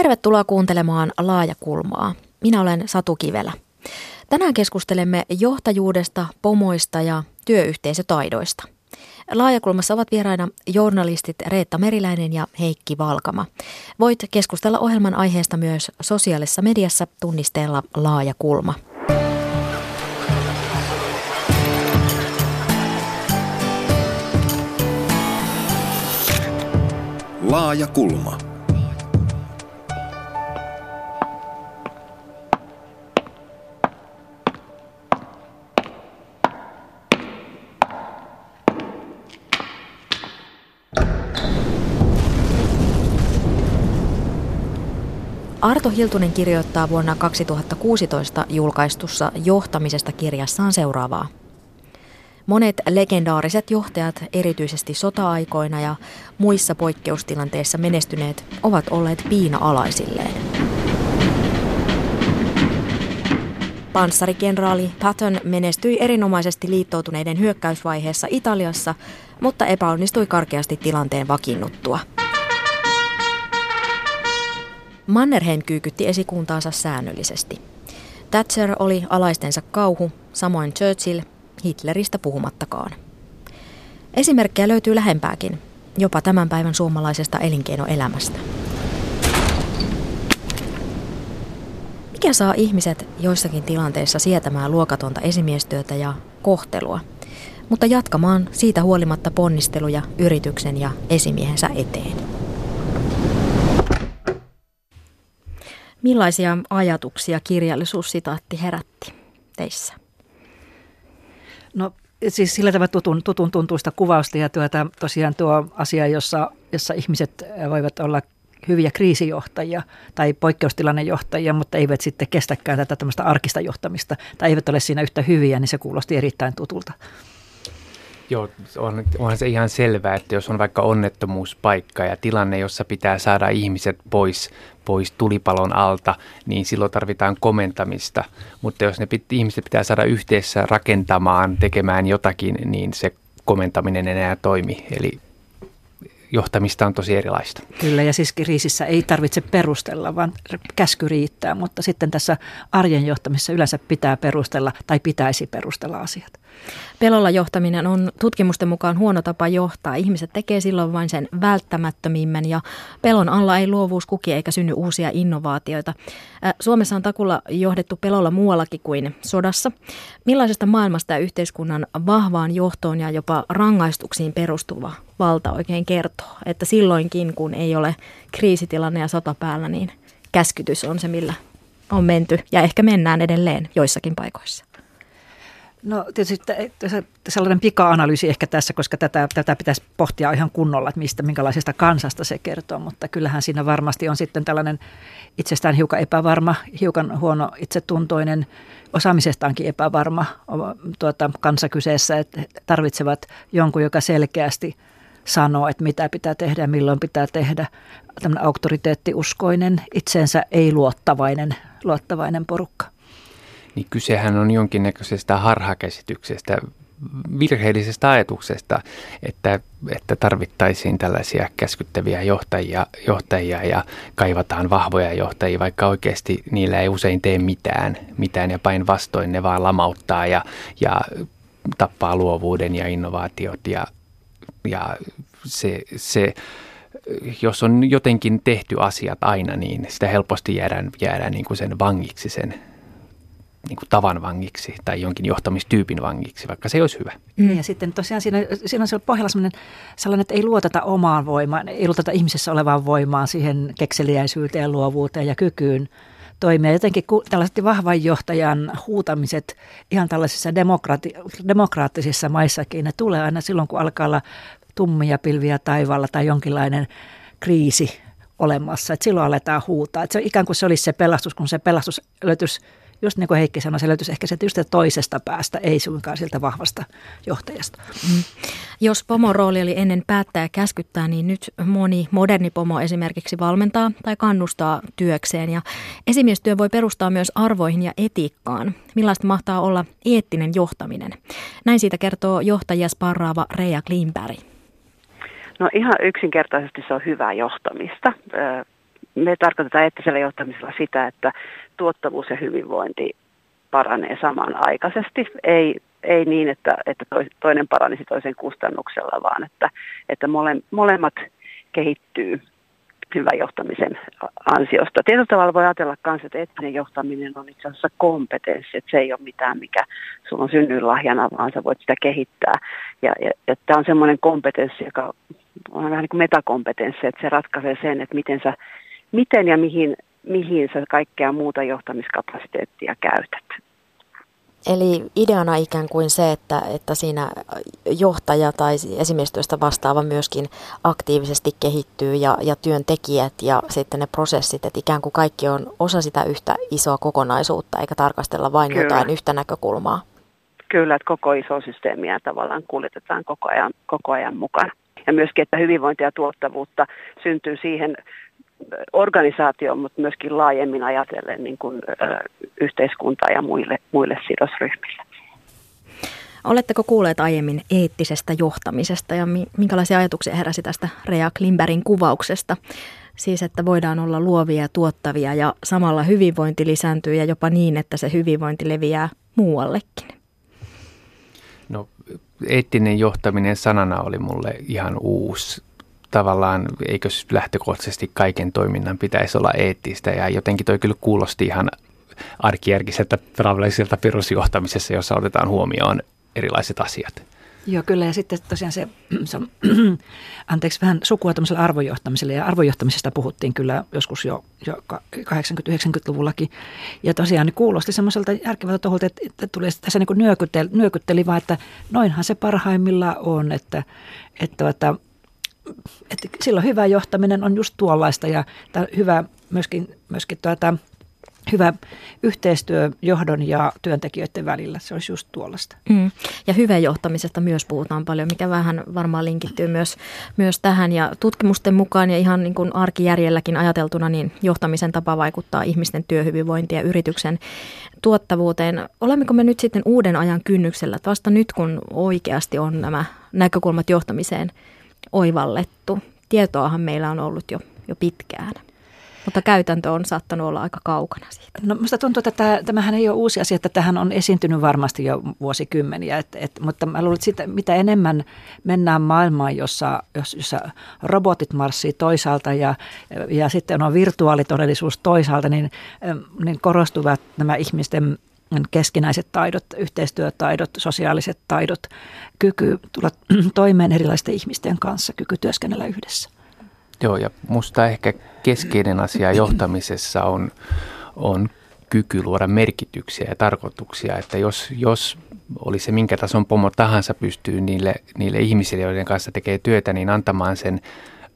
Tervetuloa kuuntelemaan Laajakulmaa. Minä olen Satu Kivelä. Tänään keskustelemme johtajuudesta, pomoista ja työyhteisötaidoista. Laajakulmassa ovat vieraina journalistit Reetta Meriläinen ja Heikki Valkama. Voit keskustella ohjelman aiheesta myös sosiaalisessa mediassa tunnisteella Laajakulma. Laajakulma. Arto Hiltunen kirjoittaa vuonna 2016 julkaistussa johtamisesta kirjassaan seuraavaa. Monet legendaariset johtajat, erityisesti sota-aikoina ja muissa poikkeustilanteissa menestyneet, ovat olleet piina-alaisilleen. Panssarikenraali Patton menestyi erinomaisesti liittoutuneiden hyökkäysvaiheessa Italiassa, mutta epäonnistui karkeasti tilanteen vakiinnuttua. Mannerheim kyykytti esikuntaansa säännöllisesti. Thatcher oli alaistensa kauhu, samoin Churchill, Hitleristä puhumattakaan. Esimerkkejä löytyy lähempääkin, jopa tämän päivän suomalaisesta elinkeinoelämästä. Mikä saa ihmiset joissakin tilanteissa sietämään luokatonta esimiestyötä ja kohtelua, mutta jatkamaan siitä huolimatta ponnisteluja yrityksen ja esimiehensä eteen? Millaisia ajatuksia kirjallisuussitaatti herätti teissä? No siis sillä tavalla tutun, tutun tuntuista kuvausta ja tuota, tosiaan tuo asia, jossa, jossa ihmiset voivat olla hyviä kriisijohtajia tai poikkeustilannejohtajia, mutta eivät sitten kestäkään tätä tämmöistä arkista johtamista tai eivät ole siinä yhtä hyviä, niin se kuulosti erittäin tutulta. Joo, on, onhan se ihan selvää, että jos on vaikka onnettomuuspaikka ja tilanne, jossa pitää saada ihmiset pois, pois tulipalon alta, niin silloin tarvitaan komentamista. Mutta jos ne pit, ihmiset pitää saada yhteensä rakentamaan, tekemään jotakin, niin se komentaminen enää toimi. Eli johtamista on tosi erilaista. Kyllä, ja siis kriisissä ei tarvitse perustella, vaan käsky riittää, mutta sitten tässä arjen johtamisessa yleensä pitää perustella tai pitäisi perustella asiat. Pelolla johtaminen on tutkimusten mukaan huono tapa johtaa. Ihmiset tekee silloin vain sen välttämättömimmän ja pelon alla ei luovuus kuki eikä synny uusia innovaatioita. Suomessa on takulla johdettu pelolla muuallakin kuin sodassa. Millaisesta maailmasta ja yhteiskunnan vahvaan johtoon ja jopa rangaistuksiin perustuva valta oikein kertoo? Että silloinkin, kun ei ole kriisitilanne ja sota päällä, niin käskytys on se, millä on menty ja ehkä mennään edelleen joissakin paikoissa. No tietysti sellainen pika-analyysi ehkä tässä, koska tätä, tätä pitäisi pohtia ihan kunnolla, että mistä, minkälaisesta kansasta se kertoo, mutta kyllähän siinä varmasti on sitten tällainen itsestään hiukan epävarma, hiukan huono itsetuntoinen, osaamisestaankin epävarma tuota, kansa kyseessä, että tarvitsevat jonkun, joka selkeästi sanoo, että mitä pitää tehdä ja milloin pitää tehdä. Tämmöinen auktoriteettiuskoinen, itseensä ei-luottavainen luottavainen porukka niin kysehän on jonkinnäköisestä harhakäsityksestä, virheellisestä ajatuksesta, että, että tarvittaisiin tällaisia käskyttäviä johtajia, johtajia ja kaivataan vahvoja johtajia, vaikka oikeasti niillä ei usein tee mitään, mitään ja päinvastoin ne vaan lamauttaa ja, ja tappaa luovuuden ja innovaatiot ja, ja se, se jos on jotenkin tehty asiat aina, niin sitä helposti jäädään, jäädään niin kuin sen vangiksi sen niin kuin tavan vangiksi tai jonkin johtamistyypin vangiksi, vaikka se olisi hyvä. Mm. Ja sitten tosiaan siinä, siinä on siellä pohjalla sellainen, sellainen, että ei luoteta omaan voimaan, ei luoteta ihmisessä olevaan voimaan, siihen kekseliäisyyteen, luovuuteen ja kykyyn toimia. Jotenkin tällaiset vahvan johtajan huutamiset ihan tällaisissa demokraati, demokraattisissa maissakin, ne tulee aina silloin, kun alkaa olla tummia pilviä taivaalla tai jonkinlainen kriisi olemassa. että silloin aletaan huutaa. että se, ikään kuin se olisi se pelastus, kun se pelastus löytyisi just niin kuin Heikki sanoi, se löytyisi ehkä se toisesta päästä, ei suinkaan siltä vahvasta johtajasta. Mm. Jos pomon rooli oli ennen päättää ja käskyttää, niin nyt moni moderni pomo esimerkiksi valmentaa tai kannustaa työkseen. Ja esimiestyö voi perustaa myös arvoihin ja etiikkaan. Millaista mahtaa olla eettinen johtaminen? Näin siitä kertoo johtajia sparraava Reija Klimberg. No ihan yksinkertaisesti se on hyvää johtamista me tarkoitetaan eettisellä johtamisella sitä, että tuottavuus ja hyvinvointi paranee samanaikaisesti. Ei, ei niin, että, että toinen paranisi toisen kustannuksella, vaan että, että mole, molemmat kehittyy hyvän johtamisen ansiosta. Tietyllä tavalla voi ajatella myös, että eettinen johtaminen on itse asiassa kompetenssi, että se ei ole mitään, mikä sulla on synnyinlahjana, vaan sä voit sitä kehittää. Ja, ja, ja tämä on semmoinen kompetenssi, joka on vähän niin kuin metakompetenssi, että se ratkaisee sen, että miten, sä, miten ja mihin, mihin sä kaikkea muuta johtamiskapasiteettia käytät. Eli ideana ikään kuin se, että, että siinä johtaja tai esimiestyöstä vastaava myöskin aktiivisesti kehittyy ja, ja työntekijät ja sitten ne prosessit, että ikään kuin kaikki on osa sitä yhtä isoa kokonaisuutta eikä tarkastella vain Kyllä. jotain yhtä näkökulmaa. Kyllä, että koko iso systeemiä tavallaan kuljetetaan koko ajan, koko ajan mukana. Ja myöskin, että hyvinvointia ja tuottavuutta syntyy siihen organisaatioon, mutta myöskin laajemmin ajatellen niin kuin, ö, yhteiskuntaa ja muille, muille sidosryhmille. Oletteko kuulleet aiemmin eettisestä johtamisesta ja minkälaisia ajatuksia heräsi tästä Rea Klimberin kuvauksesta? Siis, että voidaan olla luovia ja tuottavia ja samalla hyvinvointi lisääntyy ja jopa niin, että se hyvinvointi leviää muuallekin. No, eettinen johtaminen sanana oli mulle ihan uusi tavallaan, eikö lähtökohtaisesti kaiken toiminnan pitäisi olla eettistä ja jotenkin toi kyllä kuulosti ihan arkijärkiseltä tavalliselta perusjohtamisessa, jossa otetaan huomioon erilaiset asiat. Joo, kyllä. Ja sitten tosiaan se, se anteeksi, vähän sukua tämmöiselle arvojohtamiselle. Ja arvojohtamisesta puhuttiin kyllä joskus jo, jo 80-90-luvullakin. Ja tosiaan niin kuulosti semmoiselta järkevältä toholta, että, että tuli tässä niin nyökytteli, nyökytteli vaan, että noinhan se parhaimmillaan on, että, että, että että silloin hyvä johtaminen on just tuollaista ja hyvä myöskin, myöskin tuota, hyvä yhteistyö johdon ja työntekijöiden välillä. Se olisi just tuollaista. Mm. Ja hyvän johtamisesta myös puhutaan paljon, mikä vähän varmaan linkittyy myös, myös tähän. Ja tutkimusten mukaan ja ihan niin kuin arkijärjelläkin ajateltuna, niin johtamisen tapa vaikuttaa ihmisten työhyvinvointiin ja yrityksen tuottavuuteen. Olemmeko me nyt sitten uuden ajan kynnyksellä, että vasta nyt kun oikeasti on nämä näkökulmat johtamiseen – oivallettu. Tietoahan meillä on ollut jo, jo pitkään. Mutta käytäntö on saattanut olla aika kaukana siitä. No minusta tuntuu, että tämä, tämähän ei ole uusi asia, että tähän on esiintynyt varmasti jo vuosikymmeniä. Et, et, mutta mä luulen, että sitä, mitä enemmän mennään maailmaan, jossa, jossa robotit marssii toisaalta ja, ja sitten on virtuaalitodellisuus toisaalta, niin, niin korostuvat nämä ihmisten keskinäiset taidot, yhteistyötaidot, sosiaaliset taidot, kyky tulla toimeen erilaisten ihmisten kanssa, kyky työskennellä yhdessä. Joo, ja musta ehkä keskeinen asia johtamisessa on, on kyky luoda merkityksiä ja tarkoituksia, että jos, jos oli se minkä tason pomo tahansa pystyy niille, niille ihmisille, joiden kanssa tekee työtä, niin antamaan sen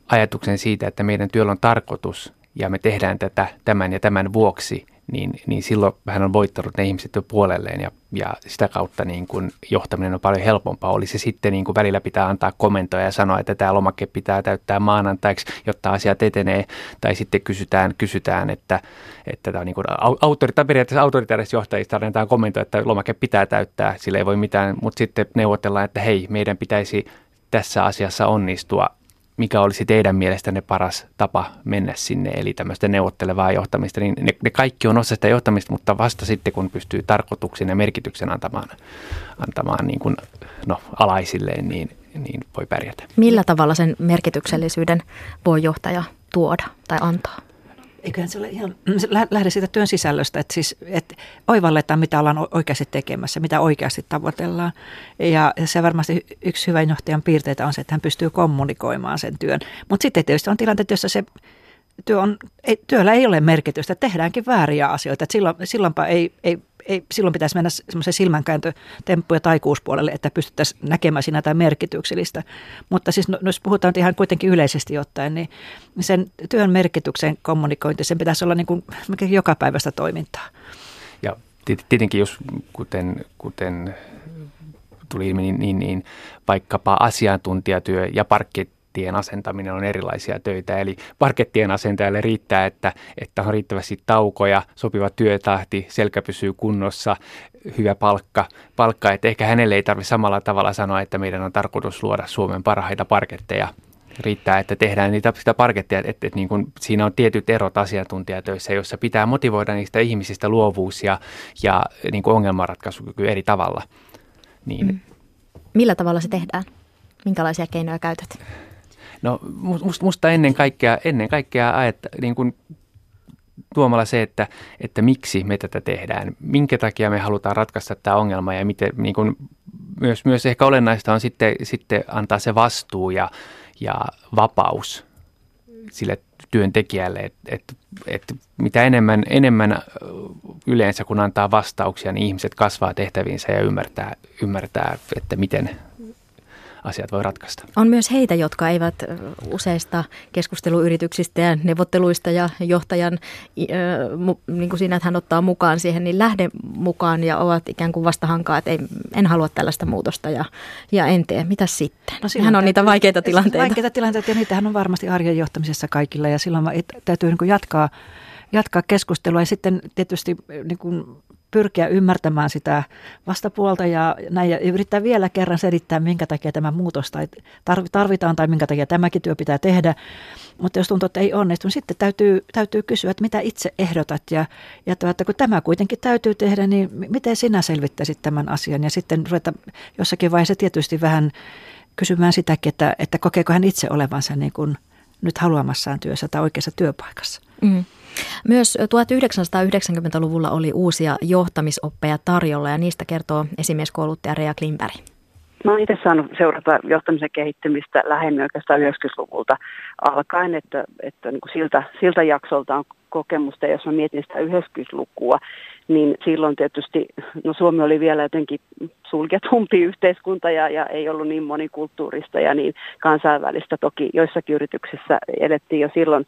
ajatuksen siitä, että meidän työllä on tarkoitus ja me tehdään tätä tämän ja tämän vuoksi – niin, niin silloin hän on voittanut ne ihmiset jo puolelleen ja, ja sitä kautta niin kuin johtaminen on paljon helpompaa. Oli se sitten niin kuin välillä pitää antaa komentoja ja sanoa, että tämä lomake pitää täyttää maanantaiksi, jotta asiat etenee, tai sitten kysytään, kysytään että, että tämä on niin kuin autorita, periaatteessa autoritaarista johtajista annetaan komento, että lomake pitää täyttää, sillä ei voi mitään, mutta sitten neuvotellaan, että hei, meidän pitäisi tässä asiassa onnistua mikä olisi teidän mielestänne paras tapa mennä sinne, eli tämmöistä neuvottelevaa johtamista, niin ne, ne kaikki on osa sitä johtamista, mutta vasta sitten, kun pystyy tarkoituksen ja merkityksen antamaan, antamaan niin kuin, no, alaisilleen, niin, niin voi pärjätä. Millä tavalla sen merkityksellisyyden voi johtaja tuoda tai antaa? Eiköhän se ole ihan, se lähde siitä työn sisällöstä, että siis että oivalletaan, mitä ollaan oikeasti tekemässä, mitä oikeasti tavoitellaan. Ja se varmasti yksi hyvän johtajan piirteitä on se, että hän pystyy kommunikoimaan sen työn. Mutta sitten tietysti on tilanteet, joissa se työ on, ei, työllä ei ole merkitystä, tehdäänkin vääriä asioita. Että silloin, silloinpa ei, ei ei, silloin pitäisi mennä semmoisen silmänkääntötemppu- ja taikuuspuolelle, että pystyttäisiin näkemään siinä jotain merkityksellistä. Mutta siis no, jos puhutaan ihan kuitenkin yleisesti ottaen, niin sen työn merkityksen kommunikointi, sen pitäisi olla niin kuin joka päivästä toimintaa. Ja tietenkin jos, kuten, kuten tuli ilmi, niin, niin, niin vaikkapa asiantuntijatyö ja parkket parkettien asentaminen on erilaisia töitä. Eli parkettien asentajalle riittää, että, että on riittävästi taukoja, sopiva työtahti, selkä pysyy kunnossa, hyvä palkka. palkka että ehkä hänelle ei tarvitse samalla tavalla sanoa, että meidän on tarkoitus luoda Suomen parhaita parketteja riittää, että tehdään niitä, sitä parkettia, että, että, niin kuin siinä on tietyt erot asiantuntijatöissä, joissa pitää motivoida niistä ihmisistä luovuus ja, ja niin kuin ongelmanratkaisukyky eri tavalla. Niin. Mm. Millä tavalla se tehdään? Minkälaisia keinoja käytät? No musta, musta ennen kaikkea, ennen kaikkea ajat, niin kuin tuomalla se, että, että miksi me tätä tehdään, minkä takia me halutaan ratkaista tämä ongelma ja miten, niin kuin, myös, myös ehkä olennaista on sitten, sitten antaa se vastuu ja, ja vapaus sille työntekijälle, että et, et mitä enemmän, enemmän yleensä kun antaa vastauksia, niin ihmiset kasvaa tehtäviinsä ja ymmärtää, ymmärtää että miten asiat voi ratkaista. On myös heitä, jotka eivät useista keskusteluyrityksistä ja neuvotteluista ja johtajan, niin kuin siinä, että hän ottaa mukaan siihen, niin lähde mukaan ja ovat ikään kuin vastahankaa, että ei, en halua tällaista muutosta ja, ja en tee. Mitä sitten? No Hän on niitä vaikeita tilanteita. Vaikeita tilanteita ja niitähän on varmasti arjen johtamisessa kaikilla ja silloin täytyy niin jatkaa jatkaa keskustelua ja sitten tietysti niin kuin pyrkiä ymmärtämään sitä vastapuolta ja, näin, ja yrittää vielä kerran selittää, minkä takia tämä muutos tai tarvitaan tai minkä takia tämäkin työ pitää tehdä. Mutta jos tuntuu, että ei onnistu, niin sitten täytyy, täytyy kysyä, että mitä itse ehdotat ja, ja tuo, että kun tämä kuitenkin täytyy tehdä, niin miten sinä selvittäisit tämän asian ja sitten ruveta jossakin vaiheessa tietysti vähän kysymään sitäkin, että, että kokeeko hän itse olevansa niin kuin nyt haluamassaan työssä tai oikeassa työpaikassa. Mm. Myös 1990-luvulla oli uusia johtamisoppeja tarjolla ja niistä kertoo esimieskouluttaja Rea Klimberg. Mä olen itse saanut seurata johtamisen kehittymistä lähemmin oikeastaan 90-luvulta alkaen, että, että niin kuin siltä, siltä jaksolta on kokemusta. Jos mä mietin sitä 90-lukua, niin silloin tietysti, no Suomi oli vielä jotenkin sulketumpi yhteiskunta ja, ja ei ollut niin monikulttuurista ja niin kansainvälistä. Toki joissakin yrityksissä elettiin jo silloin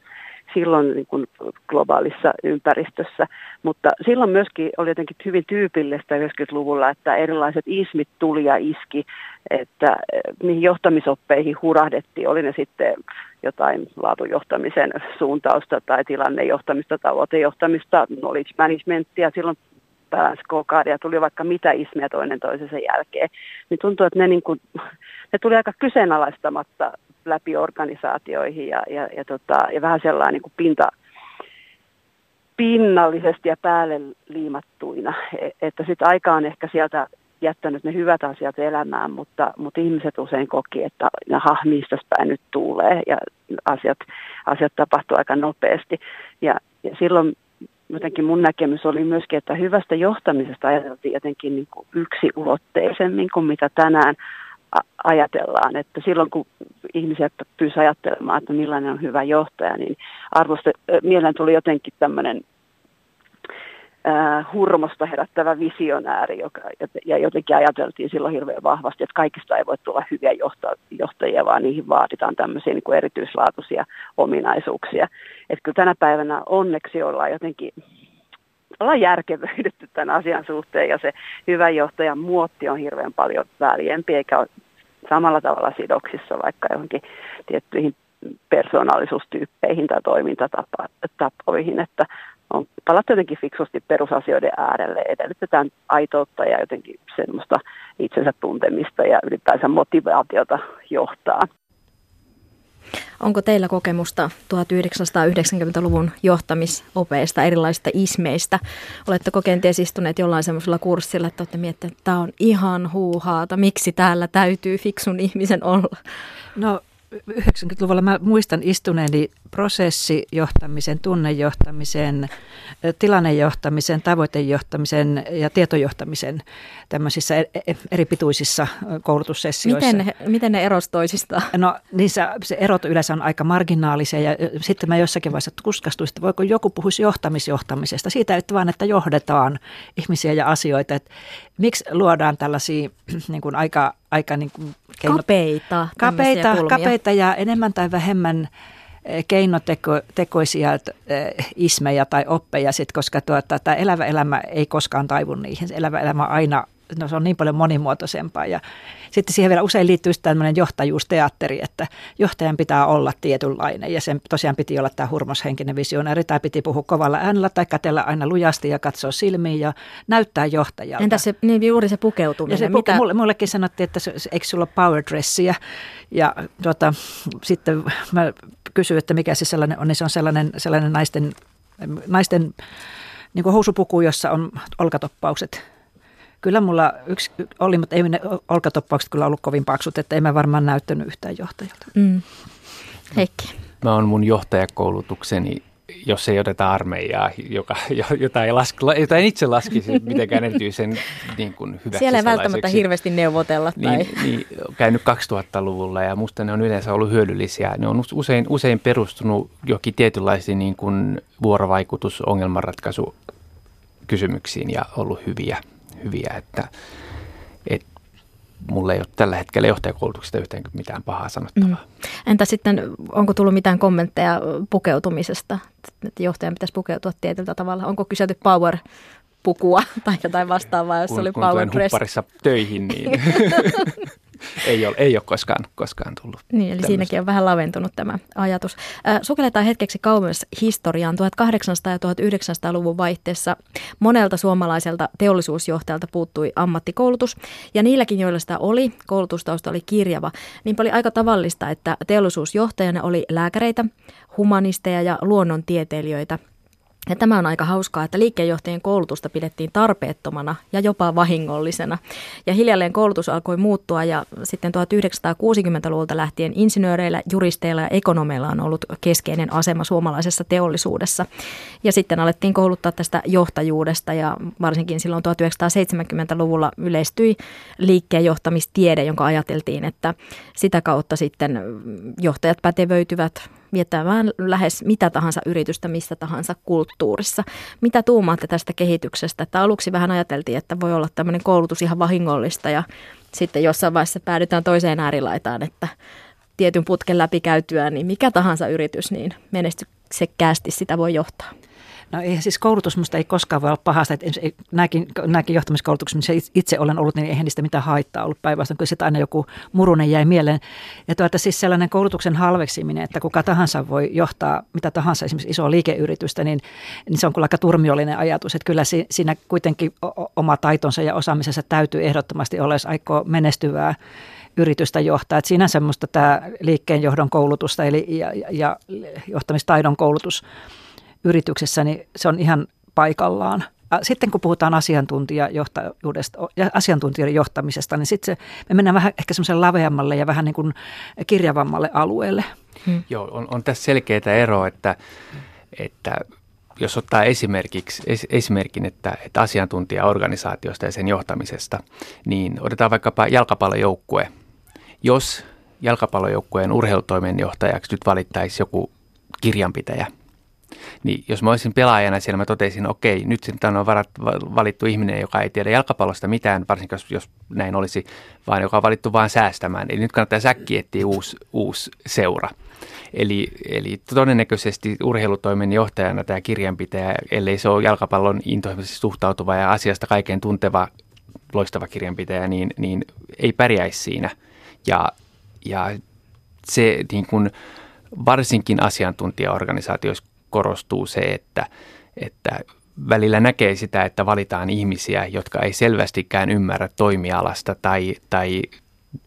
silloin niin kuin globaalissa ympäristössä. Mutta silloin myöskin oli jotenkin hyvin tyypillistä 90-luvulla, että erilaiset ismit tuli ja iski, että niihin johtamisoppeihin hurahdettiin, oli ne sitten jotain laatujohtamisen suuntausta tai tilannejohtamista, tavoitejohtamista, knowledge managementia, silloin balance ja tuli vaikka mitä ismiä toinen toisensa jälkeen, niin tuntuu, että ne, niin kuin, ne tuli aika kyseenalaistamatta läpi organisaatioihin ja, ja, ja, tota, ja vähän sellainen niin kuin pinta, pinnallisesti ja päälle liimattuina. E, että sitten aika on ehkä sieltä jättänyt ne hyvät asiat elämään, mutta, mutta ihmiset usein koki, että ha, mistä päin nyt tulee ja asiat, asiat tapahtuu aika nopeasti. Ja, ja silloin jotenkin mun näkemys oli myöskin, että hyvästä johtamisesta ajateltiin jotenkin niin kuin yksiulotteisemmin kuin mitä tänään ajatellaan, että silloin kun ihmiset pyysivät ajattelemaan, että millainen on hyvä johtaja, niin arvosta, mieleen tuli jotenkin tämmöinen äh, hurmosta herättävä visionääri, joka, ja jotenkin ajateltiin silloin hirveän vahvasti, että kaikista ei voi tulla hyviä johtajia, vaan niihin vaaditaan tämmöisiä niin kuin erityislaatuisia ominaisuuksia. Että kyllä tänä päivänä onneksi ollaan jotenkin ollaan järkevöidytty tämän asian suhteen ja se hyvä johtajan muotti on hirveän paljon väljempi eikä ole samalla tavalla sidoksissa vaikka johonkin tiettyihin persoonallisuustyyppeihin tai toimintatapoihin, että on palattu jotenkin fiksusti perusasioiden äärelle, edellytetään aitoutta ja jotenkin semmoista itsensä tuntemista ja ylipäänsä motivaatiota johtaa. Onko teillä kokemusta 1990-luvun johtamisopeista, erilaisista ismeistä? Oletteko kenties istuneet jollain semmoisella kurssilla, että olette miettineet, että tämä on ihan huuhaata, miksi täällä täytyy fiksun ihmisen olla? No 90-luvulla mä muistan istuneeni prosessijohtamisen, tunnejohtamisen, tilannejohtamisen, tavoitejohtamisen ja tietojohtamisen tämmöisissä e, e, eri pituisissa koulutussessioissa. Miten, miten ne eros toisistaan? No niissä se erot yleensä on aika marginaalisia ja sitten mä jossakin vaiheessa kuskastuin, että voiko joku puhuisi johtamisjohtamisesta. Siitä, että vaan, että johdetaan ihmisiä ja asioita. Että miksi luodaan tällaisia niin kuin aika, aika niin kuin keino, kapeita, kapeita, kapeita ja enemmän tai vähemmän eh, keinotekoisia eh, ismejä tai oppeja, sit, koska tuota, tämä elävä elämä ei koskaan taivu niihin. Elävä elämä aina no se on niin paljon monimuotoisempaa. Ja sitten siihen vielä usein liittyy tämmöinen johtajuusteatteri, että johtajan pitää olla tietynlainen ja sen tosiaan piti olla tämä hurmoshenkinen visionääri tai piti puhua kovalla äänellä tai kätellä aina lujasti ja katsoa silmiin ja näyttää johtajalta. Entäs se, niin juuri se pukeutuminen? Ja se, Mitä? Mulle, mullekin sanottiin, että se, eikö sulla power dressiä ja tota, sitten mä kysyin, että mikä se sellainen on, niin se on sellainen, sellainen naisten, naisten niin housupuku, jossa on olkatoppaukset Kyllä mulla yksi oli, mutta ei ne olkatoppaukset kyllä ollut kovin paksut, että ei mä varmaan näyttänyt yhtään johtajalta. Mm. Heikki. Mä oon mun johtajakoulutukseni jos ei oteta armeijaa, joka, jota, ei laske, jota en itse laskisi mitenkään erityisen niin kuin hyväksi Siellä ei välttämättä hirveästi neuvotella. Tai... Niin, niin, käynyt 2000-luvulla ja musta ne on yleensä ollut hyödyllisiä. Ne on usein, usein perustunut johonkin tietynlaisiin niin kuin vuorovaikutus, ongelmanratkaisu kysymyksiin ja ollut hyviä hyviä, että, että mulla ei ole tällä hetkellä johtajakoulutuksesta yhtään mitään pahaa sanottavaa. Mm. Entä sitten, onko tullut mitään kommentteja pukeutumisesta, että johtajan pitäisi pukeutua tietyllä tavalla? Onko kyselty power pukua tai jotain vastaavaa, jos kun, oli kun power dress? töihin, niin ei, ole, ei ole koskaan, koskaan tullut. Niin, eli tämmöistä. siinäkin on vähän laventunut tämä ajatus. Sukelletaan hetkeksi kauemmas historiaan. 1800- ja 1900-luvun vaihteessa monelta suomalaiselta teollisuusjohtajalta puuttui ammattikoulutus. Ja niilläkin, joilla sitä oli, koulutustausta oli kirjava, niin oli aika tavallista, että teollisuusjohtajana oli lääkäreitä, humanisteja ja luonnontieteilijöitä – ja tämä on aika hauskaa, että liikkeenjohtajien koulutusta pidettiin tarpeettomana ja jopa vahingollisena. Ja hiljalleen koulutus alkoi muuttua ja sitten 1960-luvulta lähtien insinööreillä, juristeilla ja ekonomeilla on ollut keskeinen asema suomalaisessa teollisuudessa. Ja sitten alettiin kouluttaa tästä johtajuudesta ja varsinkin silloin 1970-luvulla yleistyi liikkeenjohtamistiede, jonka ajateltiin, että sitä kautta sitten johtajat pätevöityvät viettämään lähes mitä tahansa yritystä missä tahansa kulttuurissa. Mitä tuumaatte tästä kehityksestä? Että aluksi vähän ajateltiin, että voi olla tämmöinen koulutus ihan vahingollista ja sitten jossain vaiheessa päädytään toiseen äärilaitaan, että tietyn putken läpi käytyään, niin mikä tahansa yritys, niin menestyksekkäästi sitä voi johtaa. No ei, siis koulutus minusta ei koskaan voi olla pahasta. Että nämäkin, nämäkin johtamiskoulutukset, missä itse olen ollut, niin eihän niistä mitään haittaa ollut päinvastoin. Kyllä aina joku murunen jäi mieleen. Ja tuota, siis sellainen koulutuksen halveksiminen, että kuka tahansa voi johtaa mitä tahansa, esimerkiksi isoa liikeyritystä, niin, niin se on kyllä aika turmiollinen ajatus. Että kyllä siinä kuitenkin oma taitonsa ja osaamisensa täytyy ehdottomasti olla, jos aikoo menestyvää yritystä johtaa. Että siinä semmoista tämä liikkeenjohdon koulutusta eli, ja, ja johtamistaidon koulutus yrityksessä, niin se on ihan paikallaan. Sitten kun puhutaan asiantuntijajohtajuudesta asiantuntijoiden johtamisesta, niin sitten se, me mennään vähän ehkä semmoiselle laveammalle ja vähän niin kuin kirjavammalle alueelle. Hmm. Joo, on, on tässä selkeää eroa, että, että jos ottaa esimerkiksi, es, esimerkin, että, että asiantuntijaorganisaatiosta ja sen johtamisesta, niin otetaan vaikkapa jalkapallojoukkue. Jos jalkapallojoukkueen urheilutoimenjohtajaksi nyt valittaisi joku kirjanpitäjä – niin jos mä olisin pelaajana siellä, mä totesin, okei, nyt sitten on varat, valittu ihminen, joka ei tiedä jalkapallosta mitään, varsinkin jos, jos näin olisi, vaan joka on valittu vain säästämään. Eli nyt kannattaa säkki etsiä uusi, uusi seura. Eli, eli todennäköisesti urheilutoimen johtajana tämä kirjanpitäjä, ellei se ole jalkapallon intohimoisesti suhtautuva ja asiasta kaiken tunteva loistava kirjanpitäjä, niin, niin ei pärjäisi siinä. Ja, ja se niin kuin, varsinkin asiantuntijaorganisaatioissa korostuu se, että, että välillä näkee sitä, että valitaan ihmisiä, jotka ei selvästikään ymmärrä toimialasta tai, tai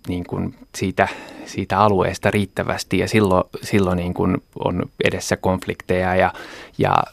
niin kuin siitä, siitä alueesta riittävästi ja silloin, silloin niin kuin on edessä konflikteja ja, ja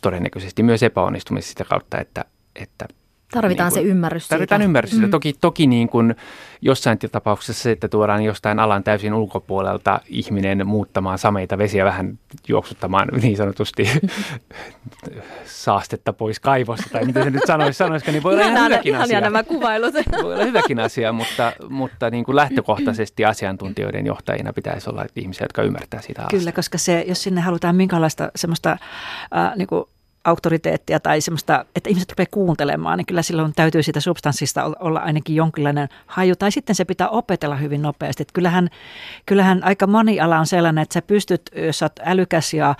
todennäköisesti myös epäonnistumista sitä kautta, että, että Tarvitaan niin kuin, se ymmärrys Tarvitaan siitä. ymmärrys siitä. Mm. Toki, toki niin kuin jossain tapauksessa se, että tuodaan jostain alan täysin ulkopuolelta ihminen muuttamaan sameita vesiä vähän juoksuttamaan niin sanotusti saastetta pois kaivosta, tai mitä se nyt sanoisi, sanoisiko, niin voi olla ihan hyväkin asia. nämä kuvailut. Voi olla hyväkin asia, mutta, mutta niin kuin lähtökohtaisesti asiantuntijoiden johtajina pitäisi olla ihmisiä, jotka ymmärtää sitä Kyllä, koska se, jos sinne halutaan minkälaista semmoista äh, niin kuin auktoriteettia tai semmoista, että ihmiset rupeaa kuuntelemaan, niin kyllä silloin täytyy siitä substanssista olla ainakin jonkinlainen haju. Tai sitten se pitää opetella hyvin nopeasti. Että kyllähän, kyllähän aika moni ala on sellainen, että sä pystyt, jos sä oot älykäs ja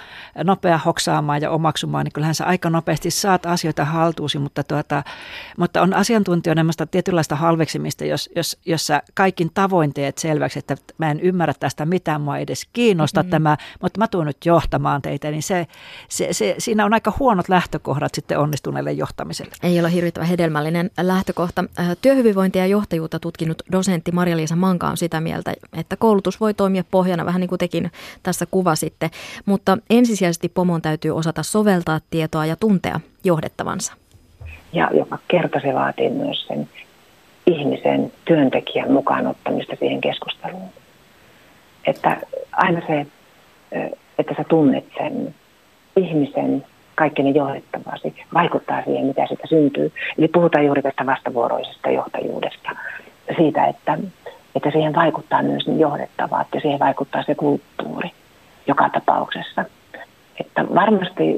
nopea hoksaamaan ja omaksumaan, niin kyllähän sä aika nopeasti saat asioita haltuusi, mutta, tuota, mutta on asiantuntijoiden tietynlaista halveksimista, jos, jos, jos sä kaikin tavoin teet selväksi, että mä en ymmärrä tästä mitään, mua edes kiinnosta mm-hmm. tämä, mutta mä tuun nyt johtamaan teitä, niin se, se, se, siinä on aika huono huonot lähtökohdat sitten onnistuneelle johtamiselle. Ei ole hirvittävän hedelmällinen lähtökohta. Äh, työhyvinvointia ja johtajuutta tutkinut dosentti Maria-Liisa Manka on sitä mieltä, että koulutus voi toimia pohjana, vähän niin kuin tekin tässä kuvasitte, mutta ensisijaisesti pomon täytyy osata soveltaa tietoa ja tuntea johdettavansa. Ja joka kerta se vaatii myös sen ihmisen, työntekijän mukaan ottamista siihen keskusteluun. Että aina se, että sä tunnet sen ihmisen kaikkeni johdettavasi, vaikuttaa siihen, mitä siitä syntyy. Eli puhutaan juuri tästä vastavuoroisesta johtajuudesta, siitä, että, että siihen vaikuttaa myös ne johdettavat ja siihen vaikuttaa se kulttuuri joka tapauksessa. Että varmasti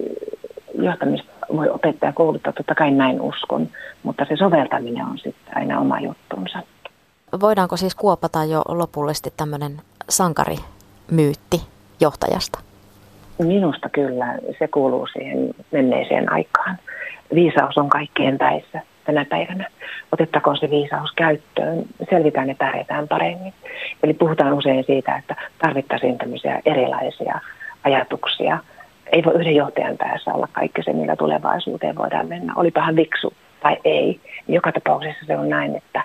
johtamista voi opettaa kouluttaa, totta kai näin uskon, mutta se soveltaminen on sitten aina oma juttunsa. Voidaanko siis kuopata jo lopullisesti tämmöinen sankarimyytti johtajasta? Minusta kyllä se kuuluu siihen menneeseen aikaan. Viisaus on kaikkien päissä tänä päivänä. Otettakoon se viisaus käyttöön, selvitään ja pärjätään paremmin. Eli puhutaan usein siitä, että tarvittaisiin tämmöisiä erilaisia ajatuksia. Ei voi yhden johtajan päässä olla kaikki se, millä tulevaisuuteen voidaan mennä. Olipahan viksu tai ei. Joka tapauksessa se on näin, että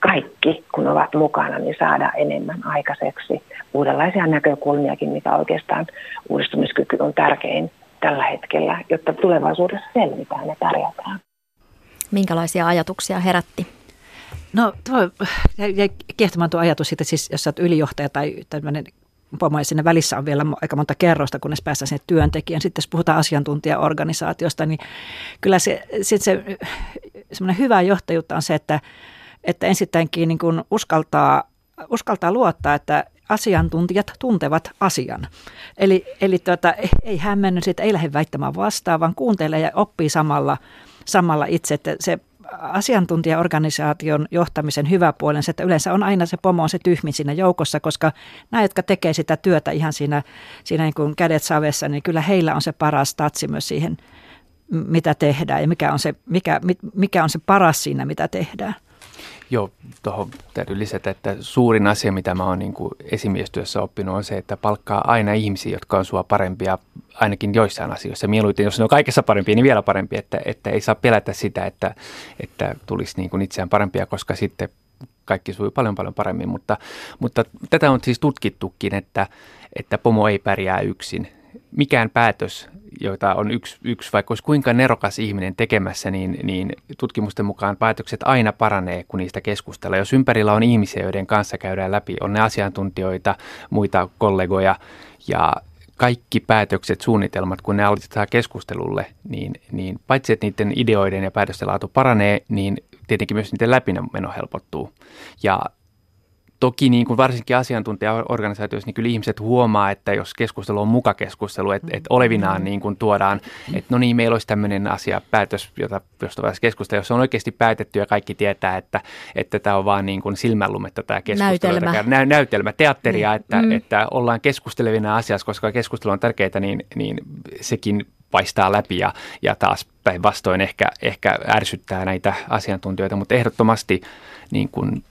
kaikki, kun ovat mukana, niin saada enemmän aikaiseksi. Uudenlaisia näkökulmiakin, mikä oikeastaan uudistumiskyky on tärkein tällä hetkellä, jotta tulevaisuudessa selvitään ja pärjätään. Minkälaisia ajatuksia herätti? No tuo jäi kiehtomaan tuo ajatus siitä, siis jos olet ylijohtaja tai tämmöinen pomo ja sinne välissä on vielä aika monta kerrosta, kunnes päästään sinne työntekijän. Sitten jos puhutaan asiantuntijaorganisaatiosta, niin kyllä se, sit se semmoinen hyvä johtajuutta on se, että että ensittäinkin niin kuin uskaltaa, uskaltaa luottaa, että asiantuntijat tuntevat asian. Eli, eli tuota, ei hämmennyt, että ei lähde väittämään vastaan, vaan kuuntelee ja oppii samalla, samalla itse. Että se asiantuntijaorganisaation johtamisen hyvä puolen että yleensä on aina se pomo on se tyhmin siinä joukossa, koska nämä, jotka tekee sitä työtä ihan siinä, siinä niin kuin kädet savessa, niin kyllä heillä on se paras tatsi myös siihen, mitä tehdään ja mikä on se, mikä, mikä on se paras siinä, mitä tehdään. Joo, tuohon täytyy lisätä, että suurin asia, mitä mä oon niin kuin esimiestyössä oppinut, on se, että palkkaa aina ihmisiä, jotka on sua parempia ainakin joissain asioissa. Mieluiten, jos ne on kaikessa parempia, niin vielä parempia, että, että ei saa pelätä sitä, että, että tulisi niin kuin itseään parempia, koska sitten kaikki sujuu paljon paljon paremmin. Mutta, mutta tätä on siis tutkittukin, että, että pomo ei pärjää yksin. Mikään päätös joita on yksi, yksi vaikka olisi kuinka nerokas ihminen tekemässä, niin, niin tutkimusten mukaan päätökset aina paranee, kun niistä keskustellaan. Jos ympärillä on ihmisiä, joiden kanssa käydään läpi, on ne asiantuntijoita, muita kollegoja ja kaikki päätökset, suunnitelmat, kun ne aloitetaan keskustelulle, niin, niin paitsi että niiden ideoiden ja päätösten laatu paranee, niin tietenkin myös niiden läpimeno helpottuu. Ja Toki niin kuin varsinkin asiantuntijaorganisaatioissa, niin kyllä ihmiset huomaa, että jos keskustelu on muka keskustelu, että, että olevinaan niin kuin tuodaan, että no niin, meillä olisi tämmöinen asia, päätös, jota, josta voisi keskustella, jos se on oikeasti päätetty ja kaikki tietää, että, että tämä on vaan niin kuin silmänlumetta tämä keskustelu. Näytelmä. Nä, näytelmä, teatteria, mm. että, mm. että ollaan keskustelevina asiassa, koska keskustelu on tärkeää, niin, niin sekin paistaa läpi ja, ja taas päinvastoin ehkä, ehkä ärsyttää näitä asiantuntijoita, mutta ehdottomasti niin kuin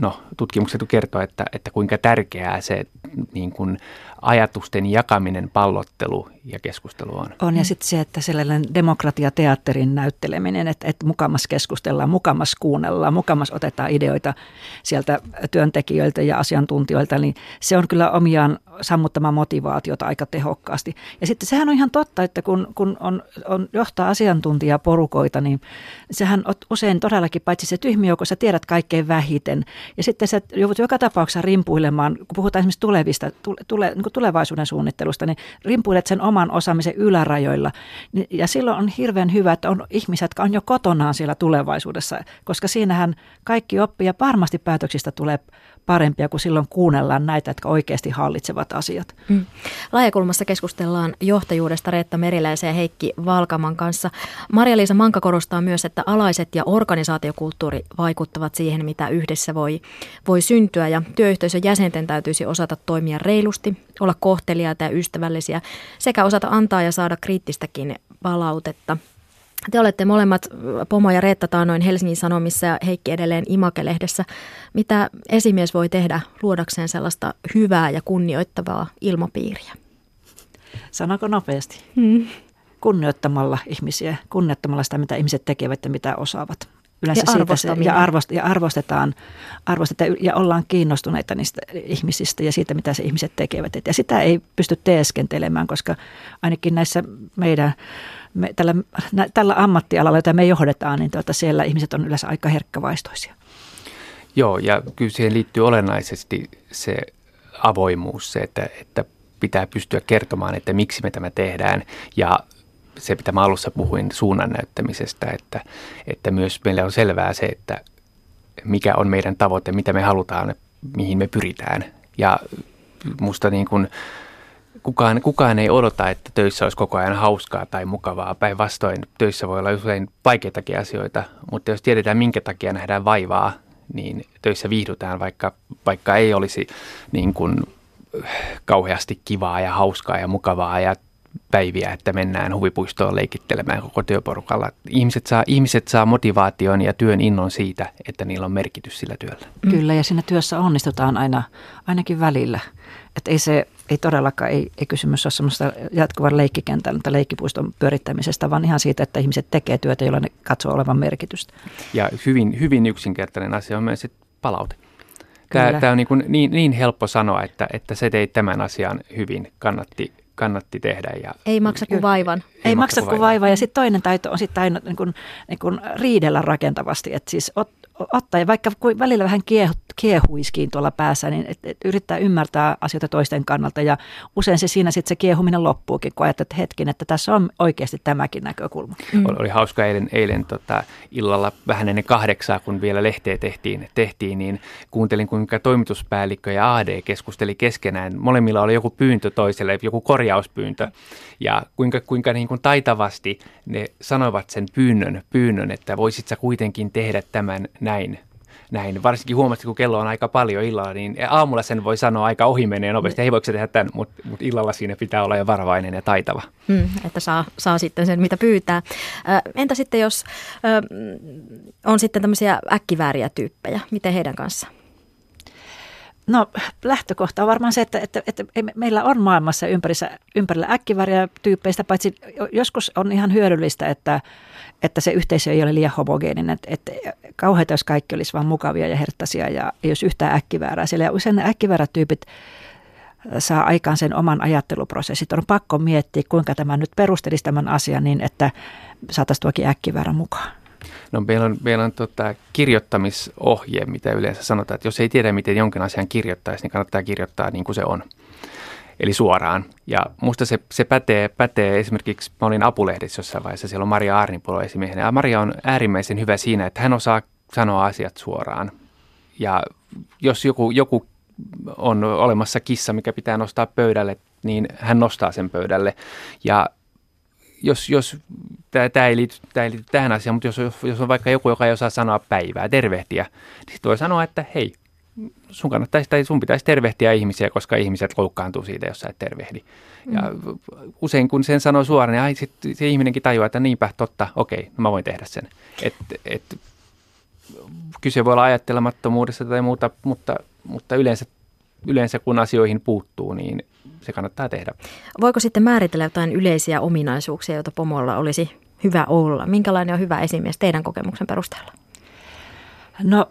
no, tutkimukset kertoo, että, että kuinka tärkeää se niin kuin ajatusten jakaminen, pallottelu ja keskustelu on. On ja sitten se, että sellainen demokratiateatterin näytteleminen, että, että mukamas keskustellaan, mukamas kuunnellaan, mukamas otetaan ideoita sieltä työntekijöiltä ja asiantuntijoilta, niin se on kyllä omiaan sammuttamaan motivaatiota aika tehokkaasti. Ja sitten sehän on ihan totta, että kun, kun on, on johtaa asiantuntijaporukoita, niin sehän on usein todellakin paitsi se tyhmijoukko, sä tiedät kaikkein vähiten. Ja sitten sä joudut joka tapauksessa rimpuilemaan, kun puhutaan esimerkiksi tulevista, tule, tule, niin tulevaisuuden suunnittelusta, niin rimpuilet sen oman osaamisen ylärajoilla. Ja silloin on hirveän hyvä, että on ihmiset, jotka on jo kotonaan siellä tulevaisuudessa, koska siinähän kaikki oppii ja varmasti päätöksistä tulee parempia, kuin silloin kuunnellaan näitä, jotka oikeasti hallitsevat asiat. Mm. Laajakulmassa keskustellaan johtajuudesta Reetta Meriläisen ja Heikki Valkaman kanssa. Maria-Liisa Manka korostaa myös, että alaiset ja organisaatiokulttuuri vaikuttavat siihen, mitä yhdessä voi, voi syntyä. Ja työyhteisön jäsenten täytyisi osata toimia reilusti, olla kohteliaita ja ystävällisiä sekä osata antaa ja saada kriittistäkin palautetta – te olette molemmat, Pomo ja Reetta taanoin Helsingin Sanomissa ja Heikki edelleen Imake-lehdessä. Mitä esimies voi tehdä luodakseen sellaista hyvää ja kunnioittavaa ilmapiiriä? Sanoko nopeasti? Hmm. Kunnioittamalla ihmisiä, kunnioittamalla sitä, mitä ihmiset tekevät ja mitä osaavat. Yleensä ja, siitä se, ja, arvost, ja arvostetaan, arvostetaan ja ollaan kiinnostuneita niistä ihmisistä ja siitä, mitä se ihmiset tekevät. Ja sitä ei pysty teeskentelemään, koska ainakin näissä meidän me, tällä, nä, tällä ammattialalla, jota me johdetaan, niin tuota, siellä ihmiset on yleensä aika herkkävaistoisia. Joo, ja kyllä siihen liittyy olennaisesti se avoimuus, se, että, että pitää pystyä kertomaan, että miksi me tämä tehdään. Ja se, mitä mä alussa puhuin suunnan näyttämisestä, että, että myös meille on selvää se, että mikä on meidän tavoite, mitä me halutaan, mihin me pyritään. Ja musta niin kuin kukaan, kukaan ei odota, että töissä olisi koko ajan hauskaa tai mukavaa. Päinvastoin töissä voi olla usein vaikeitakin asioita, mutta jos tiedetään minkä takia nähdään vaivaa, niin töissä viihdytään, vaikka, vaikka ei olisi niin kuin kauheasti kivaa ja hauskaa ja mukavaa ja päiviä, että mennään huvipuistoon leikittelemään koko työporukalla. Ihmiset saa, ihmiset saa motivaation ja työn innon siitä, että niillä on merkitys sillä työllä. Kyllä, ja siinä työssä onnistutaan aina, ainakin välillä. Että ei se ei todellakaan, ei, ei kysymys ole semmoista jatkuvan leikkikentän tai leikkipuiston pyörittämisestä, vaan ihan siitä, että ihmiset tekee työtä, jolla ne katsoo olevan merkitystä. Ja hyvin, hyvin yksinkertainen asia on myös palaute. Tämä, tämä on niin, kuin niin, niin helppo sanoa, että, että se teit tämän asian hyvin, kannatti, kannatti tehdä. Ja, ei maksa kuin vaivan. Ei, ei maksa kuin vaivan. Ja sitten toinen taito on sitten aina niin kuin, niin kuin riidellä rakentavasti. Että siis ot, ottaa, ja vaikka välillä vähän kiehu, kiehuiskiin tuolla päässä, niin et, et yrittää ymmärtää asioita toisten kannalta. Ja usein se siinä sitten se kiehuminen loppuukin, kun ajattelet hetken, että tässä on oikeasti tämäkin näkökulma. Mm. Oli hauska eilen, eilen tota, illalla vähän ennen kahdeksaa, kun vielä lehteä tehtiin, tehtiin, niin kuuntelin, kuinka toimituspäällikkö ja AD keskusteli keskenään. Molemmilla oli joku pyyntö toiselle, joku korjauspyyntö. Ja kuinka, kuinka niin kuin taitavasti ne sanoivat sen pyynnön, pyynnön, että voisit sä kuitenkin tehdä tämän näin näin. Varsinkin huomasti, kun kello on aika paljon illalla, niin aamulla sen voi sanoa aika ohi menee nopeasti. Ei voiko se tehdä tämän, mutta, mutta illalla siinä pitää olla jo varovainen ja taitava. Mm, että saa, saa sitten sen, mitä pyytää. entä sitten, jos on sitten tämmöisiä äkkivääriä tyyppejä, miten heidän kanssaan? No lähtökohta on varmaan se, että, että, että meillä on maailmassa ympärissä, ympärillä äkkiväriä tyyppeistä, paitsi joskus on ihan hyödyllistä, että, että se yhteisö ei ole liian homogeeninen. Että, että kauheita, jos kaikki olisi vain mukavia ja herttaisia ja ei olisi yhtään äkkiväärää. Siellä usein ne äkkiväärät tyypit saa aikaan sen oman ajatteluprosessit. On pakko miettiä, kuinka tämä nyt perustelisi tämän asian niin, että saataisiin tuokin äkkiväärä mukaan. No meillä on, meillä on tota kirjoittamisohje, mitä yleensä sanotaan, että jos ei tiedä, miten jonkin asian kirjoittaisi, niin kannattaa kirjoittaa niin kuin se on. Eli suoraan. Ja musta se, se pätee, pätee esimerkiksi, mä olin Apulehdessä jossain vaiheessa, siellä on Maria Arnipulo esimiehenä. Ja Maria on äärimmäisen hyvä siinä, että hän osaa sanoa asiat suoraan. Ja jos joku, joku on olemassa kissa, mikä pitää nostaa pöydälle, niin hän nostaa sen pöydälle. Ja jos, jos tämä ei, ei liity tähän asiaan, mutta jos, jos on vaikka joku, joka ei osaa sanoa päivää, tervehtiä, niin voi sanoa, että hei, sun kannattaisi tai sun pitäisi tervehtiä ihmisiä, koska ihmiset loukkaantuu siitä, jos sä et tervehdi. Ja mm. usein kun sen sanoo suoraan, niin ai, sit, se ihminenkin tajuaa, että niinpä, totta, okei, no mä voin tehdä sen. Et, et, kyse voi olla ajattelemattomuudesta tai muuta, mutta, mutta yleensä, yleensä kun asioihin puuttuu, niin se kannattaa tehdä. Voiko sitten määritellä jotain yleisiä ominaisuuksia, joita pomolla olisi hyvä olla? Minkälainen on hyvä esimies teidän kokemuksen perusteella? No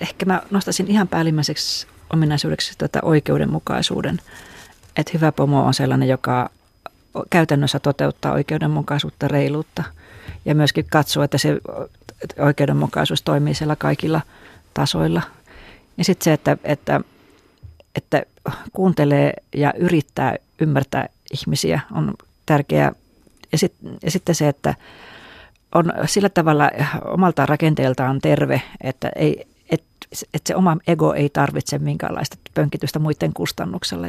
ehkä mä nostaisin ihan päällimmäiseksi ominaisuudeksi tätä oikeudenmukaisuuden. Että hyvä pomo on sellainen, joka käytännössä toteuttaa oikeudenmukaisuutta, reiluutta ja myöskin katsoo, että se oikeudenmukaisuus toimii siellä kaikilla tasoilla. Ja sitten se, että, että, että kuuntelee ja yrittää ymmärtää ihmisiä on tärkeää. Ja, sit, ja sitten se, että on sillä tavalla omalta rakenteeltaan terve, että ei, et, et se oma ego ei tarvitse minkäänlaista pönkitystä muiden kustannuksella.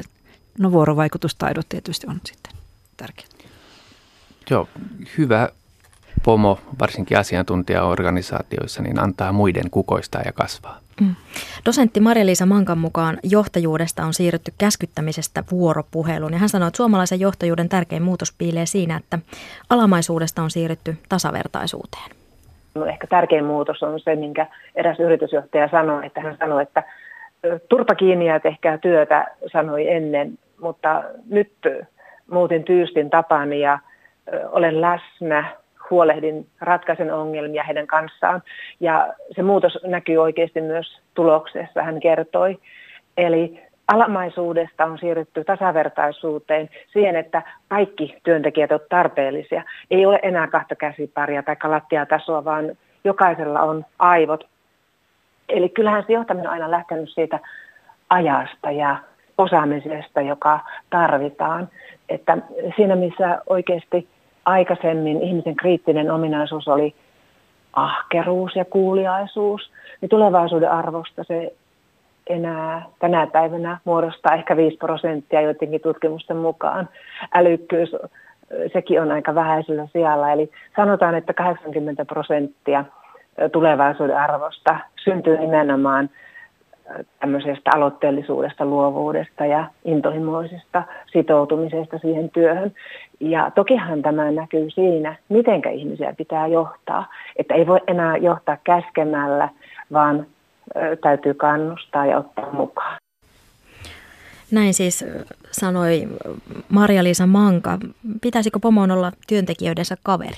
No vuorovaikutustaidot tietysti on sitten tärkeät. Joo, hyvä pomo, varsinkin asiantuntijaorganisaatioissa, niin antaa muiden kukoistaa ja kasvaa. Mm. Dosentti Maria-Liisa Mankan mukaan johtajuudesta on siirrytty käskyttämisestä vuoropuheluun. Ja hän sanoi, että suomalaisen johtajuuden tärkein muutos piilee siinä, että alamaisuudesta on siirrytty tasavertaisuuteen. No ehkä tärkein muutos on se, minkä eräs yritysjohtaja sanoi, että hän sanoi, että turpa kiinni ja tehkää työtä, sanoi ennen, mutta nyt muutin tyystin tapani ja olen läsnä, huolehdin, ratkaisen ongelmia heidän kanssaan. Ja se muutos näkyy oikeasti myös tuloksessa, hän kertoi. Eli alamaisuudesta on siirrytty tasavertaisuuteen siihen, että kaikki työntekijät ovat tarpeellisia. Ei ole enää kahta käsiparia tai lattiatasoa, vaan jokaisella on aivot. Eli kyllähän se johtaminen on aina lähtenyt siitä ajasta ja osaamisesta, joka tarvitaan. Että siinä missä oikeasti aikaisemmin ihmisen kriittinen ominaisuus oli ahkeruus ja kuuliaisuus, niin tulevaisuuden arvosta se enää tänä päivänä muodostaa ehkä 5 prosenttia joidenkin tutkimusten mukaan. Älykkyys, sekin on aika vähäisellä sijalla, eli sanotaan, että 80 prosenttia tulevaisuuden arvosta syntyy nimenomaan tämmöisestä aloitteellisuudesta, luovuudesta ja intohimoisesta sitoutumisesta siihen työhön. Ja tokihan tämä näkyy siinä, miten ihmisiä pitää johtaa. Että ei voi enää johtaa käskemällä, vaan täytyy kannustaa ja ottaa mukaan. Näin siis sanoi Maria-Liisa Manka. Pitäisikö pomon olla työntekijöidensä kaveri?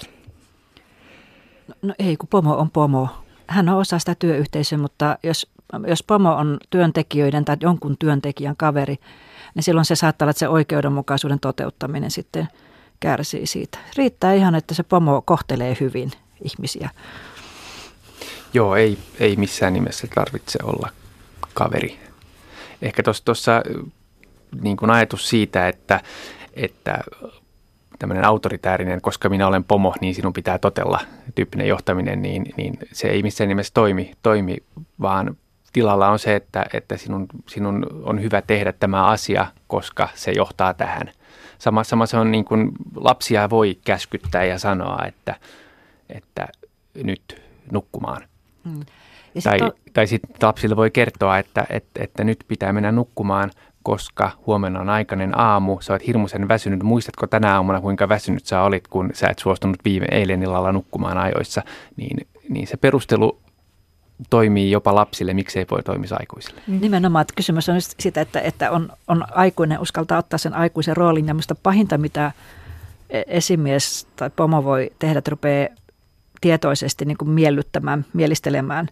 No, no ei, kun pomo on pomo. Hän on osa sitä työyhteisöä, mutta jos jos pomo on työntekijöiden tai jonkun työntekijän kaveri, niin silloin se saattaa olla, että se oikeudenmukaisuuden toteuttaminen sitten kärsii siitä. Riittää ihan, että se pomo kohtelee hyvin ihmisiä. Joo, ei, ei missään nimessä tarvitse olla kaveri. Ehkä tuossa niin kuin ajatus siitä, että, että tämmöinen autoritäärinen, koska minä olen pomo, niin sinun pitää totella tyyppinen johtaminen, niin, niin se ei missään nimessä toimi, toimi vaan tilalla on se, että, että sinun, sinun on hyvä tehdä tämä asia, koska se johtaa tähän. Sama, sama se on niin kuin lapsia voi käskyttää ja sanoa, että, että nyt nukkumaan. Mm. Ja tai, to... tai sitten lapsille voi kertoa, että, että, että nyt pitää mennä nukkumaan, koska huomenna on aikainen aamu, sä oot hirmuisen väsynyt. Muistatko tänä aamuna, kuinka väsynyt sä olit, kun sä et suostunut viime eilen illalla nukkumaan ajoissa? Niin, niin se perustelu toimii jopa lapsille, miksei voi toimia aikuisille. Nimenomaan, että kysymys on sitä, että, että on, on aikuinen, uskaltaa ottaa sen aikuisen roolin. Ja minusta pahinta, mitä e, esimies tai pomo voi tehdä, että rupeaa tietoisesti niin kuin miellyttämään, mielistelemään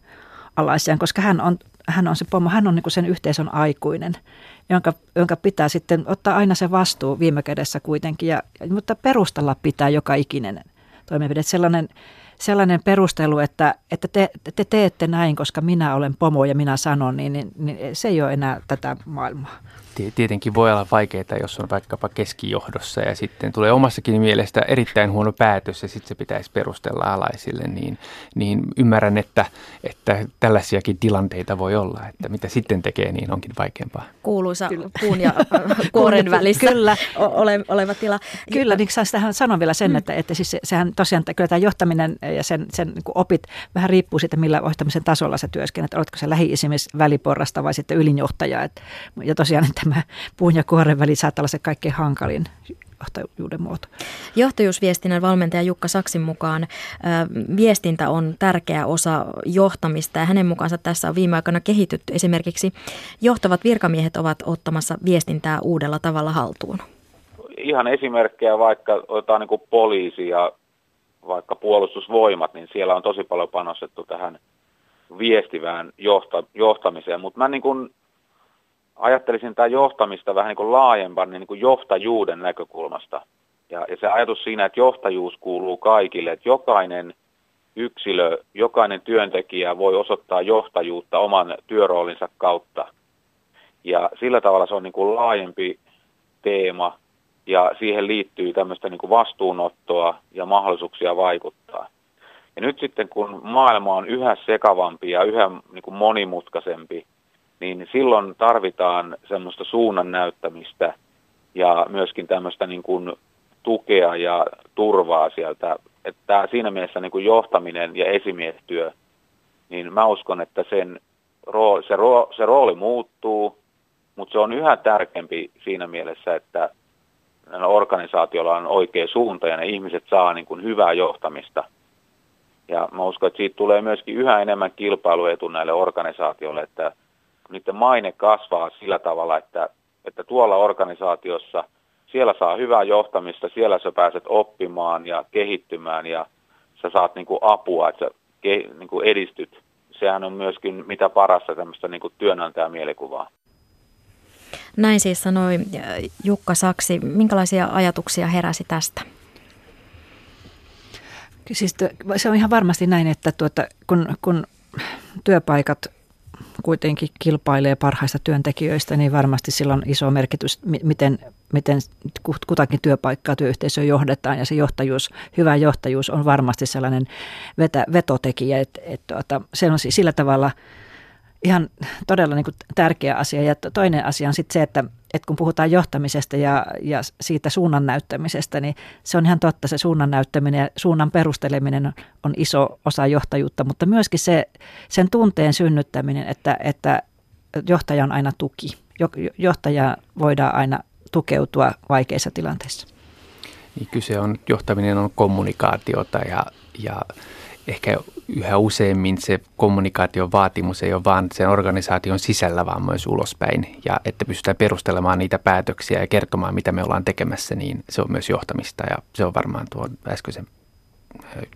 alaisiaan, koska hän on, hän on se pomo, hän on niin sen yhteisön aikuinen, jonka, jonka pitää sitten ottaa aina se vastuu viime kädessä kuitenkin, ja, mutta perustella pitää joka ikinen toimenpide. Sellainen sellainen perustelu, että, että te, te teette näin, koska minä olen pomo ja minä sanon, niin, niin, niin se ei ole enää tätä maailmaa tietenkin voi olla vaikeaa, jos on vaikkapa keskijohdossa ja sitten tulee omassakin mielestä erittäin huono päätös ja sitten se pitäisi perustella alaisille, niin, niin ymmärrän, että, että tällaisiakin tilanteita voi olla, että mitä sitten tekee, niin onkin vaikeampaa. Kuuluisa kyllä. puun ja kuoren välissä kyllä. ole, oleva tila. Kyllä, niin tähän sanon vielä sen, mm. että, että siis sehän tosiaan kyllä tämä johtaminen ja sen, sen niin opit vähän riippuu siitä, millä johtamisen tasolla sä työskennet. Oletko se lähi-esimies väliporrasta vai sitten ylinjohtaja. Et, ja tosiaan tämä puun ja kuoren väli saattaa olla se kaikkein hankalin johtajuuden muoto. Johtajuusviestinnän valmentaja Jukka Saksin mukaan viestintä on tärkeä osa johtamista ja hänen mukaansa tässä on viime aikoina kehitytty. Esimerkiksi johtavat virkamiehet ovat ottamassa viestintää uudella tavalla haltuun. Ihan esimerkkejä vaikka otetaan niin poliisi ja vaikka puolustusvoimat, niin siellä on tosi paljon panostettu tähän viestivään johta, johtamiseen, mutta mä niin kuin ajattelisin tämä johtamista vähän niin kuin laajempan niin kuin johtajuuden näkökulmasta. Ja, ja se ajatus siinä, että johtajuus kuuluu kaikille, että jokainen yksilö, jokainen työntekijä voi osoittaa johtajuutta oman työroolinsa kautta. Ja sillä tavalla se on niin kuin laajempi teema ja siihen liittyy tämmöistä niin kuin vastuunottoa ja mahdollisuuksia vaikuttaa. Ja nyt sitten kun maailma on yhä sekavampi ja yhä niin kuin monimutkaisempi, niin silloin tarvitaan semmoista suunnan näyttämistä ja myöskin tämmöistä niin kuin tukea ja turvaa sieltä. Että siinä mielessä niin kuin johtaminen ja esimiestyö, niin mä uskon, että sen rooli, se, rooli, se rooli muuttuu, mutta se on yhä tärkeämpi siinä mielessä, että organisaatiolla on oikea suunta ja ne ihmiset saa niin kuin hyvää johtamista. Ja mä uskon, että siitä tulee myöskin yhä enemmän kilpailuetu näille organisaatioille, että niiden maine kasvaa sillä tavalla, että, että tuolla organisaatiossa siellä saa hyvää johtamista, siellä sä pääset oppimaan ja kehittymään ja sä saat niin kuin apua, että sä niin kuin edistyt. Sehän on myöskin mitä parasta tämmöistä niin kuin työnantajamielikuvaa. Näin siis sanoi äh, Jukka Saksi. Minkälaisia ajatuksia heräsi tästä? Siis se on ihan varmasti näin, että tuota, kun, kun työpaikat kuitenkin kilpailee parhaista työntekijöistä, niin varmasti sillä on iso merkitys, miten, miten kutakin työpaikkaa työyhteisöä johdetaan. Ja se johtajuus, hyvä johtajuus on varmasti sellainen vetä, vetotekijä, että, että, että se on sillä tavalla – ihan todella niin kuin tärkeä asia. Ja toinen asia on sitten se, että, että kun puhutaan johtamisesta ja, ja siitä suunnan näyttämisestä, niin se on ihan totta, se suunnan näyttäminen ja suunnan perusteleminen on iso osa johtajuutta, mutta myöskin se, sen tunteen synnyttäminen, että, että johtaja on aina tuki. Johtaja voidaan aina tukeutua vaikeissa tilanteissa. Niin kyse on, johtaminen on kommunikaatiota ja, ja ehkä yhä useammin se kommunikaation vaatimus ei ole vain sen organisaation sisällä, vaan myös ulospäin. Ja että pystytään perustelemaan niitä päätöksiä ja kertomaan, mitä me ollaan tekemässä, niin se on myös johtamista. Ja se on varmaan tuon äskeisen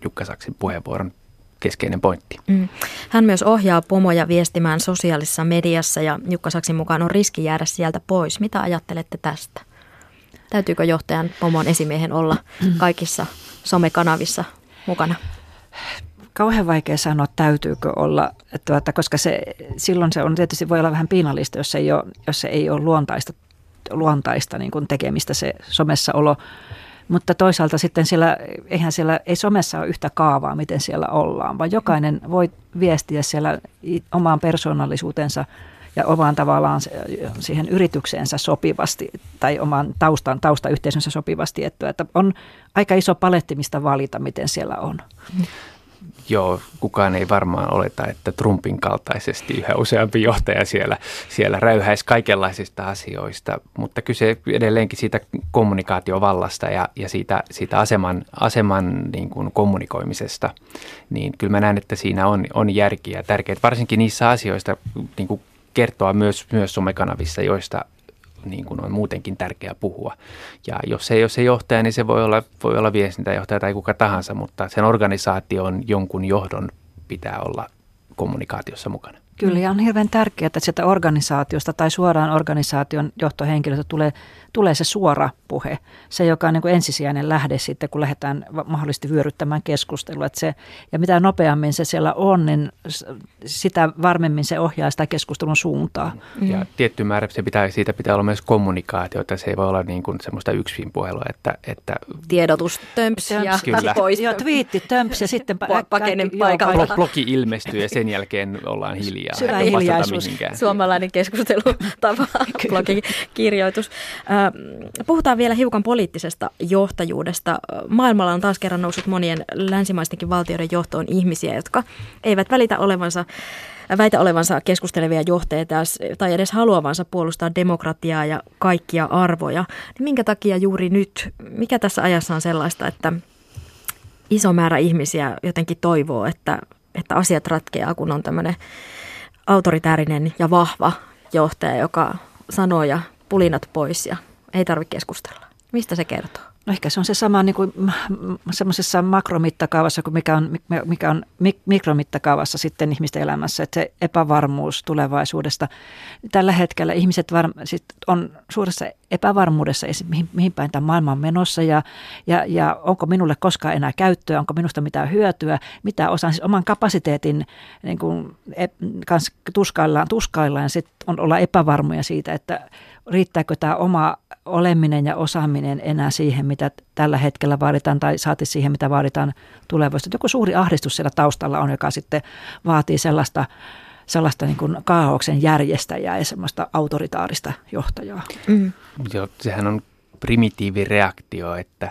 Jukka Saksin puheenvuoron keskeinen pointti. Mm. Hän myös ohjaa pomoja viestimään sosiaalisessa mediassa ja Jukka Saksin mukaan on riski jäädä sieltä pois. Mitä ajattelette tästä? Täytyykö johtajan pomon esimiehen olla kaikissa somekanavissa mukana? Kauhean vaikea sanoa, täytyykö olla, tuota, koska se, silloin se on tietysti voi olla vähän piinallista, jos ei ole, jos se ei ole luontaista, luontaista niin kuin tekemistä se somessa olo. Mutta toisaalta sitten siellä, eihän siellä, ei somessa ole yhtä kaavaa, miten siellä ollaan, vaan jokainen voi viestiä siellä omaan persoonallisuutensa ja omaan tavallaan siihen yritykseensä sopivasti tai omaan taustan, taustayhteisönsä sopivasti. Että, että on aika iso paletti, mistä valita, miten siellä on. Joo, kukaan ei varmaan oleta, että Trumpin kaltaisesti yhä useampi johtaja siellä, siellä räyhäisi kaikenlaisista asioista, mutta kyse edelleenkin siitä kommunikaatiovallasta ja, ja siitä, siitä aseman, aseman niin kuin kommunikoimisesta, niin kyllä mä näen, että siinä on, on järkiä tärkeää, varsinkin niissä asioista niin kuin kertoa myös, myös somekanavissa, joista niin kuin on muutenkin tärkeää puhua. Ja jos ei ole se johtaja, niin se voi olla, voi olla viestintäjohtaja tai kuka tahansa, mutta sen organisaation jonkun johdon pitää olla kommunikaatiossa mukana. Kyllä, ja on hirveän tärkeää, että sieltä organisaatiosta tai suoraan organisaation johtohenkilöstä tulee, tulee se suora puhe. Se, joka on niin kuin ensisijainen lähde sitten, kun lähdetään mahdollisesti vyöryttämään keskustelua. Että se, ja mitä nopeammin se siellä on, niin sitä varmemmin se ohjaa sitä keskustelun suuntaa. Mm. Ja tietty määrä se pitää, siitä pitää olla myös kommunikaatiota. Se ei voi olla niin kuin semmoista yksin puhelua. Että, että Tiedotus tömps ja Kyllä. pois. Joo, twiitti tömps ja sitten pa- pakenen paikalta. Blogi ilmestyy ja sen jälkeen ollaan hiljaa hiljaa. Syvä hiljaisuus. Suomalainen keskustelutapa, blogikirjoitus. Puhutaan vielä hiukan poliittisesta johtajuudesta. Maailmalla on taas kerran noussut monien länsimaistenkin valtioiden johtoon ihmisiä, jotka eivät välitä olevansa väitä olevansa keskustelevia johtajia tai edes haluavansa puolustaa demokratiaa ja kaikkia arvoja. Niin minkä takia juuri nyt, mikä tässä ajassa on sellaista, että iso määrä ihmisiä jotenkin toivoo, että, että asiat ratkeaa, kun on tämmöinen autoritäärinen ja vahva johtaja, joka sanoo ja pulinat pois ja ei tarvitse keskustella. Mistä se kertoo? No ehkä se on se sama niin kuin semmoisessa makromittakaavassa kuin mikä on, mikä on mikromittakaavassa sitten ihmisten elämässä, että se epävarmuus tulevaisuudesta. Tällä hetkellä ihmiset var, sit on suuressa epävarmuudessa, mihin, mihin päin tämä maailma on menossa ja, ja, ja onko minulle koskaan enää käyttöä, onko minusta mitään hyötyä, mitä osaan siis oman kapasiteetin niin kuin, kanssa tuskaillaan, tuskaillaan sitten on olla epävarmoja siitä, että riittääkö tämä oma oleminen ja osaaminen enää siihen, mitä tällä hetkellä vaaditaan tai saati siihen, mitä vaaditaan tulevaisuudessa. Joku suuri ahdistus siellä taustalla on, joka sitten vaatii sellaista sellaista niin kuin kaauksen järjestäjää ja semmoista autoritaarista johtajaa. Mm. Joo, sehän on primitiivireaktio, että,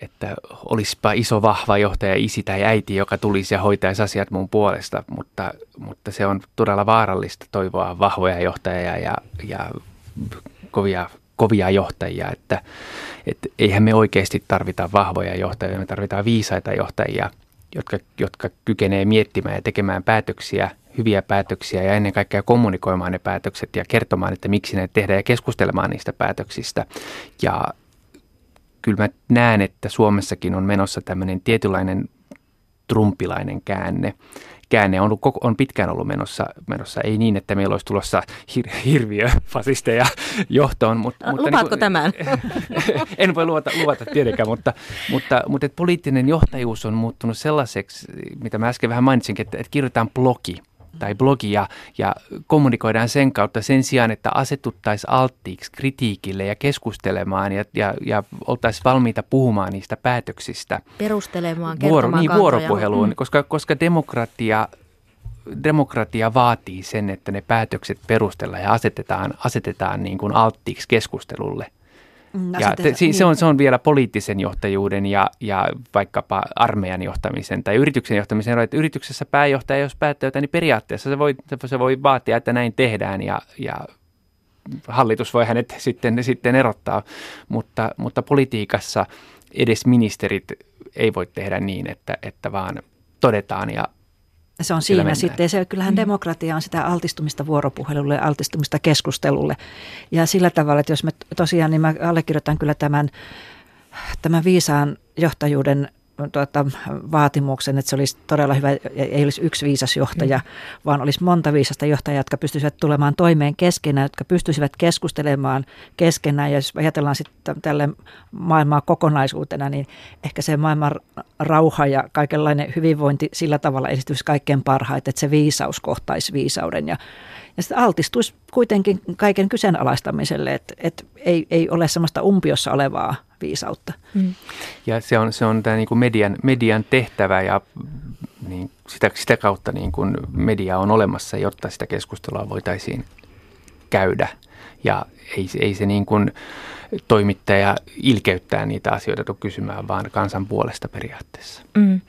että olisipa iso vahva johtaja, isi tai äiti, joka tulisi ja hoitaisi asiat mun puolesta, mutta, mutta se on todella vaarallista toivoa vahvoja johtajia ja, ja kovia, kovia johtajia, että, että eihän me oikeasti tarvita vahvoja johtajia, me tarvitaan viisaita johtajia, jotka, jotka kykenee miettimään ja tekemään päätöksiä hyviä päätöksiä ja ennen kaikkea kommunikoimaan ne päätökset ja kertomaan, että miksi ne tehdään ja keskustelemaan niistä päätöksistä. Ja kyllä mä näen, että Suomessakin on menossa tämmöinen tietynlainen trumpilainen käänne. Käänne on, ollut, on pitkään ollut menossa, menossa, ei niin, että meillä olisi tulossa hir, hirviö fasisteja johtoon. Mutta, mutta Lupaatko niin, tämän? en voi luvata, luvata tietenkään, mutta, mutta, mutta poliittinen johtajuus on muuttunut sellaiseksi, mitä mä äsken vähän mainitsinkin, että, että kirjoitetaan blogi – tai blogia ja kommunikoidaan sen kautta sen sijaan, että asetuttaisiin alttiiksi kritiikille ja keskustelemaan ja, ja, ja oltaisiin valmiita puhumaan niistä päätöksistä. Perustelemaan, Vuoro, niin, vuoropuheluun, mm. koska, koska demokratia demokratia vaatii sen, että ne päätökset perustellaan ja asetetaan, asetetaan niin kuin alttiiksi keskustelulle – Mm, ja te, se, se, on, se on vielä poliittisen johtajuuden ja, ja vaikkapa armeijan johtamisen tai yrityksen johtamisen että yrityksessä pääjohtaja, jos päättää jotain, niin periaatteessa se voi, se voi vaatia, että näin tehdään ja, ja hallitus voi hänet sitten, sitten erottaa, mutta, mutta politiikassa edes ministerit ei voi tehdä niin, että, että vaan todetaan ja se on siinä mennään. sitten. Se, kyllähän mm. demokratia on sitä altistumista vuoropuhelulle, altistumista keskustelulle. Ja sillä tavalla, että jos me tosiaan, niin mä allekirjoitan kyllä tämän, tämän viisaan johtajuuden tuota, vaatimuksen, että se olisi todella hyvä, ei olisi yksi viisas johtaja, mm. vaan olisi monta viisasta johtajaa, jotka pystyisivät tulemaan toimeen keskenään, jotka pystyisivät keskustelemaan keskenään. Ja jos ajatellaan sitten tälle maailmaa kokonaisuutena, niin ehkä se maailman rauha ja kaikenlainen hyvinvointi sillä tavalla edistyisi kaikkein parhaiten, että se viisaus kohtaisi viisauden ja ja sitten altistuisi kuitenkin kaiken kyseenalaistamiselle, että, että ei, ei ole semmoista umpiossa olevaa viisautta. Mm. Ja se on, se on tämä niin kuin median, median tehtävä ja niin sitä, sitä kautta niin kuin media on olemassa, jotta sitä keskustelua voitaisiin käydä. Ja ei, ei se niin kuin toimittaja ilkeyttää niitä asioita tule kysymään, vaan kansan puolesta periaatteessa. Mm.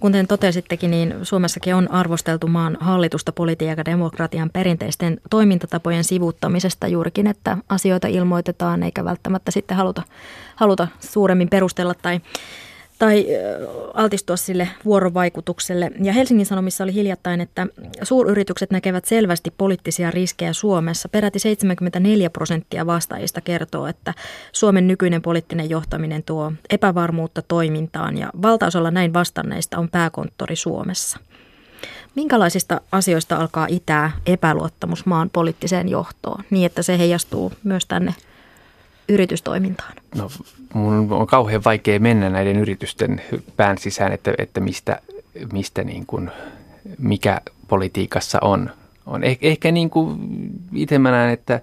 Kuten totesittekin, niin Suomessakin on arvosteltu maan hallitusta politiikan ja demokratian perinteisten toimintatapojen sivuuttamisesta juurikin, että asioita ilmoitetaan eikä välttämättä sitten haluta, haluta suuremmin perustella tai tai altistua sille vuorovaikutukselle. Ja Helsingin Sanomissa oli hiljattain, että suuryritykset näkevät selvästi poliittisia riskejä Suomessa. Peräti 74 prosenttia vastaajista kertoo, että Suomen nykyinen poliittinen johtaminen tuo epävarmuutta toimintaan ja valtaosalla näin vastanneista on pääkonttori Suomessa. Minkälaisista asioista alkaa itää epäluottamus maan poliittiseen johtoon niin, että se heijastuu myös tänne yritystoimintaan? No, mun on kauhean vaikea mennä näiden yritysten pään sisään, että, että mistä, mistä niin kuin, mikä politiikassa on. on. Eh, ehkä niin kuin itse mä näen, että,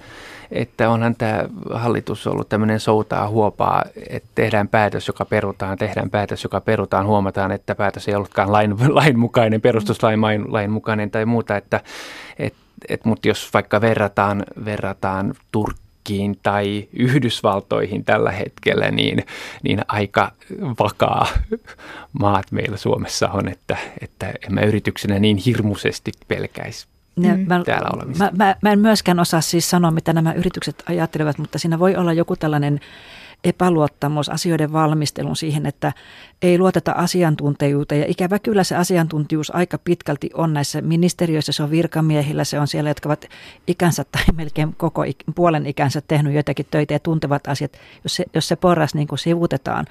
että onhan tämä hallitus ollut tämmöinen soutaa huopaa, että tehdään päätös, joka perutaan, tehdään päätös, joka perutaan, huomataan, että päätös ei ollutkaan lain, lain mukainen, perustuslain lain mukainen tai muuta, että et, et, mutta jos vaikka verrataan, verrataan Turkkiin, Turkkiin tai Yhdysvaltoihin tällä hetkellä, niin, niin aika vakaa maat meillä Suomessa on, että, että en mä yrityksenä niin hirmuisesti pelkäisi ne, mm. mä, täällä olemista. Mä, mä, mä en myöskään osaa siis sanoa, mitä nämä yritykset ajattelevat, mutta siinä voi olla joku tällainen epäluottamus asioiden valmistelun siihen, että ei luoteta asiantuntijuuteen. Ja ikävä kyllä se asiantuntijuus aika pitkälti on näissä ministeriöissä, se on virkamiehillä, se on siellä, jotka ovat ikänsä tai melkein koko puolen ikänsä tehnyt joitakin töitä ja tuntevat asiat. Jos se, jos se porras niin kuin sivutetaan,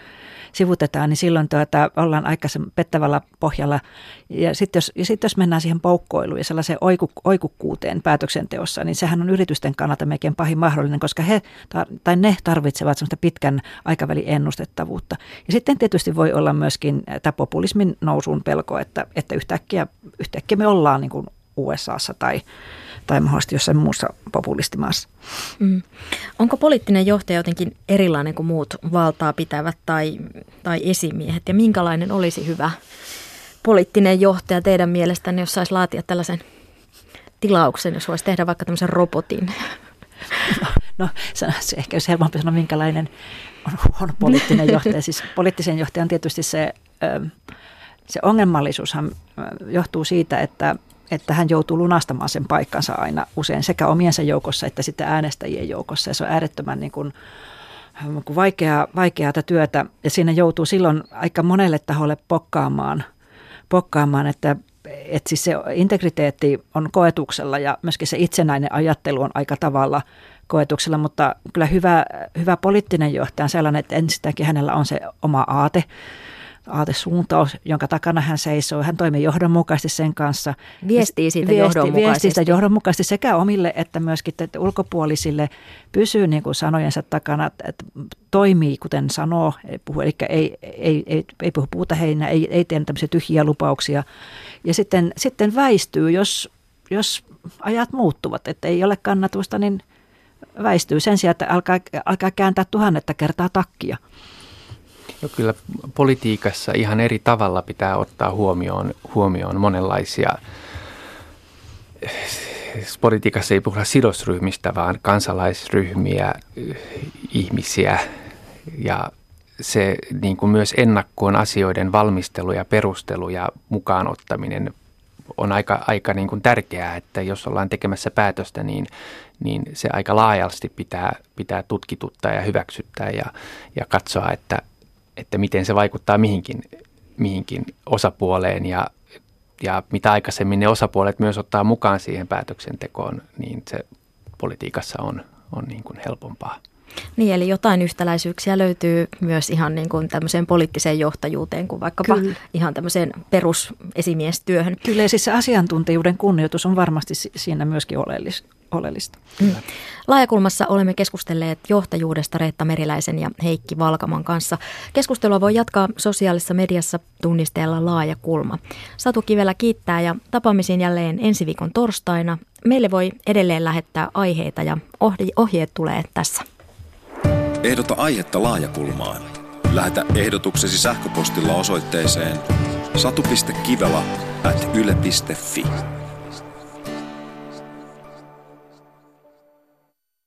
sivutetaan, niin silloin tuota, ollaan aika pettävällä pohjalla. Ja sitten jos, sit jos mennään siihen poukkoiluun ja sellaiseen oiku, oikukkuuteen päätöksenteossa, niin sehän on yritysten kannalta melkein pahin mahdollinen, koska he tai ne tarvitsevat sellaista pitkän aikavälin ennustettavuutta. Ja sitten tietysti voi olla myöskin tämä populismin nousun pelko, että, että yhtäkkiä, yhtäkkiä me ollaan niin kuin USAssa tai, tai mahdollisesti jossain muussa populistimaassa. Mm. Onko poliittinen johtaja jotenkin erilainen kuin muut valtaa pitävät tai, tai esimiehet ja minkälainen olisi hyvä poliittinen johtaja teidän mielestänne, jos saisi laatia tällaisen tilauksen, jos voisi tehdä vaikka tämmöisen robotin? No, se ehkä olisi helpompi sanoa, minkälainen on, on poliittinen johtaja. Siis poliittisen johtajan tietysti se, se ongelmallisuushan johtuu siitä, että että hän joutuu lunastamaan sen paikkansa aina usein sekä omiensa joukossa että sitten äänestäjien joukossa. Ja se on äärettömän niin kuin, kuin vaikeaa, vaikeaa työtä ja siinä joutuu silloin aika monelle taholle pokkaamaan, pokkaamaan että, että siis se integriteetti on koetuksella ja myöskin se itsenäinen ajattelu on aika tavalla koetuksella, mutta kyllä hyvä, hyvä poliittinen johtaja on sellainen, että ensinnäkin hänellä on se oma aate, aatesuuntaus, jonka takana hän seisoo. Hän toimii johdonmukaisesti sen kanssa. Viestii siitä viesti, johdonmukaisesti. Viestii sitä johdonmukaisesti sekä omille että myöskin että ulkopuolisille. Pysyy niin kuin sanojensa takana, että toimii kuten sanoo, puhu, eli ei, ei, ei, ei puhu puuta heinä, ei, ei tee tämmöisiä tyhjiä lupauksia. Ja sitten, sitten väistyy, jos, jos ajat muuttuvat, että ei ole kannatusta, niin väistyy sen sijaan, että alkaa, alkaa kääntää tuhannetta kertaa takkia. No kyllä politiikassa ihan eri tavalla pitää ottaa huomioon, huomioon monenlaisia politiikassa ei puhuta sidosryhmistä, vaan kansalaisryhmiä, ihmisiä. Ja se niin kuin myös ennakkoon asioiden valmistelu ja perustelu ja mukaan ottaminen on aika, aika niin kuin tärkeää, että jos ollaan tekemässä päätöstä, niin, niin se aika laajalti pitää, pitää tutkituttaa ja hyväksyttää ja, ja katsoa, että, että miten se vaikuttaa mihinkin, mihinkin osapuoleen ja, ja mitä aikaisemmin ne osapuolet myös ottaa mukaan siihen päätöksentekoon, niin se politiikassa on, on niin kuin helpompaa. Niin, eli jotain yhtäläisyyksiä löytyy myös ihan niin kuin tämmöiseen poliittiseen johtajuuteen kuin vaikkapa Kyllä. ihan tämmöiseen perusesimiestyöhön. Kyllä, ja siis se asiantuntijuuden kunnioitus on varmasti siinä myöskin oleellista oleellista. Mm. Laajakulmassa olemme keskustelleet johtajuudesta Reetta Meriläisen ja Heikki Valkaman kanssa. Keskustelua voi jatkaa sosiaalisessa mediassa tunnisteella Laajakulma. Satu Kivelä kiittää ja tapaamisiin jälleen ensi viikon torstaina. Meille voi edelleen lähettää aiheita ja ohjeet tulee tässä. Ehdota aihetta Laajakulmaan. Lähetä ehdotuksesi sähköpostilla osoitteeseen satu.kivela at yle.fi.